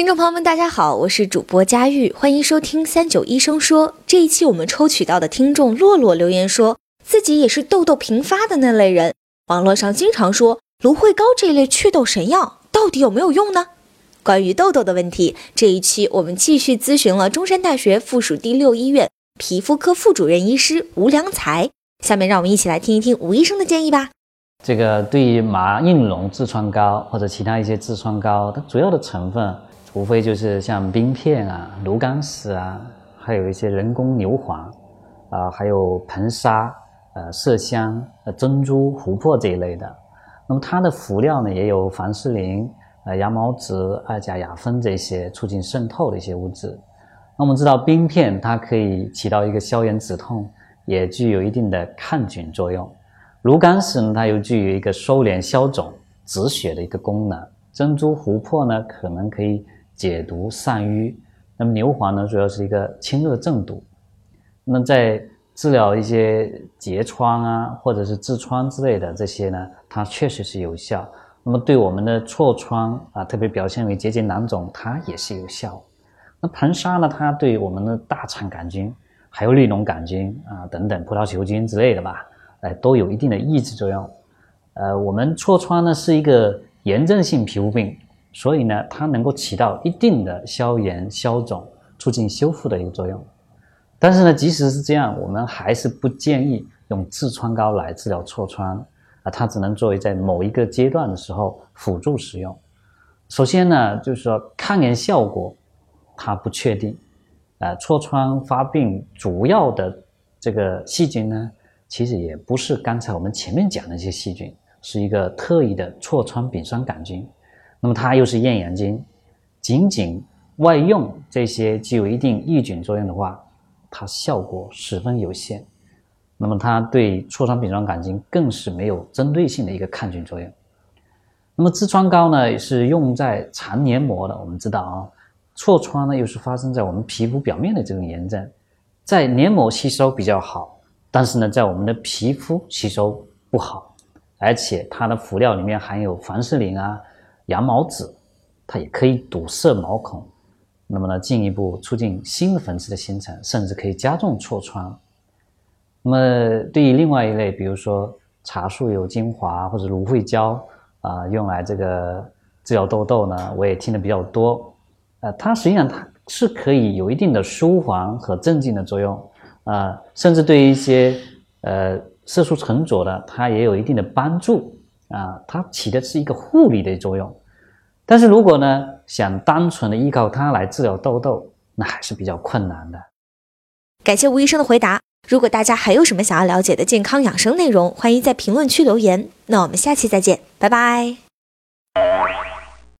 听众朋友们，大家好，我是主播佳玉，欢迎收听三九医生说。这一期我们抽取到的听众洛洛留言说，自己也是痘痘频发的那类人，网络上经常说芦荟膏这一类祛痘神药到底有没有用呢？关于痘痘的问题，这一期我们继续咨询了中山大学附属第六医院皮肤科副主任医师吴良才。下面让我们一起来听一听吴医生的建议吧。这个对于麻应龙痔疮膏或者其他一些痔疮膏，它主要的成分。无非就是像冰片啊、炉甘石啊，还有一些人工牛黄，啊，还有硼砂、呃麝香、呃珍珠、琥珀这一类的。那么它的辅料呢，也有凡士林、呃羊毛脂、二甲亚酚这些促进渗透的一些物质。那我们知道冰片它可以起到一个消炎止痛，也具有一定的抗菌作用。炉甘石呢，它又具有一个收敛消肿、止血的一个功能。珍珠、琥珀呢，可能可以。解毒散瘀，那么牛黄呢，主要是一个清热镇毒。那么在治疗一些结疮啊，或者是痔疮之类的这些呢，它确实是有效。那么对我们的痤疮啊，特别表现为结节囊肿，它也是有效。那硼砂呢，它对我们的大肠杆菌、还有利脓杆菌啊等等葡萄球菌之类的吧，哎，都有一定的抑制作用。呃，我们痤疮呢是一个炎症性皮肤病。所以呢，它能够起到一定的消炎、消肿、促进修复的一个作用。但是呢，即使是这样，我们还是不建议用痔疮膏来治疗痤疮啊，它只能作为在某一个阶段的时候辅助使用。首先呢，就是说抗炎效果它不确定。呃，痤疮发病主要的这个细菌呢，其实也不是刚才我们前面讲的那些细菌，是一个特异的痤疮丙酸杆菌。那么它又是厌氧菌，仅仅外用这些具有一定抑菌作用的话，它效果十分有限。那么它对痤疮丙酸杆菌更是没有针对性的一个抗菌作用。那么痔疮膏呢，是用在肠黏膜的。我们知道啊，痤疮呢又是发生在我们皮肤表面的这种炎症，在黏膜吸收比较好，但是呢，在我们的皮肤吸收不好，而且它的辅料里面含有凡士林啊。羊毛脂，它也可以堵塞毛孔，那么呢，进一步促进新的粉刺的形成，甚至可以加重痤疮。那么，对于另外一类，比如说茶树油精华或者芦荟胶啊，用来这个治疗痘痘呢，我也听的比较多。呃，它实际上它是可以有一定的舒缓和镇静的作用啊，甚至对于一些呃色素沉着的，它也有一定的帮助啊，它起的是一个护理的作用。但是如果呢，想单纯的依靠它来治疗痘痘，那还是比较困难的。感谢吴医生的回答。如果大家还有什么想要了解的健康养生内容，欢迎在评论区留言。那我们下期再见，拜拜。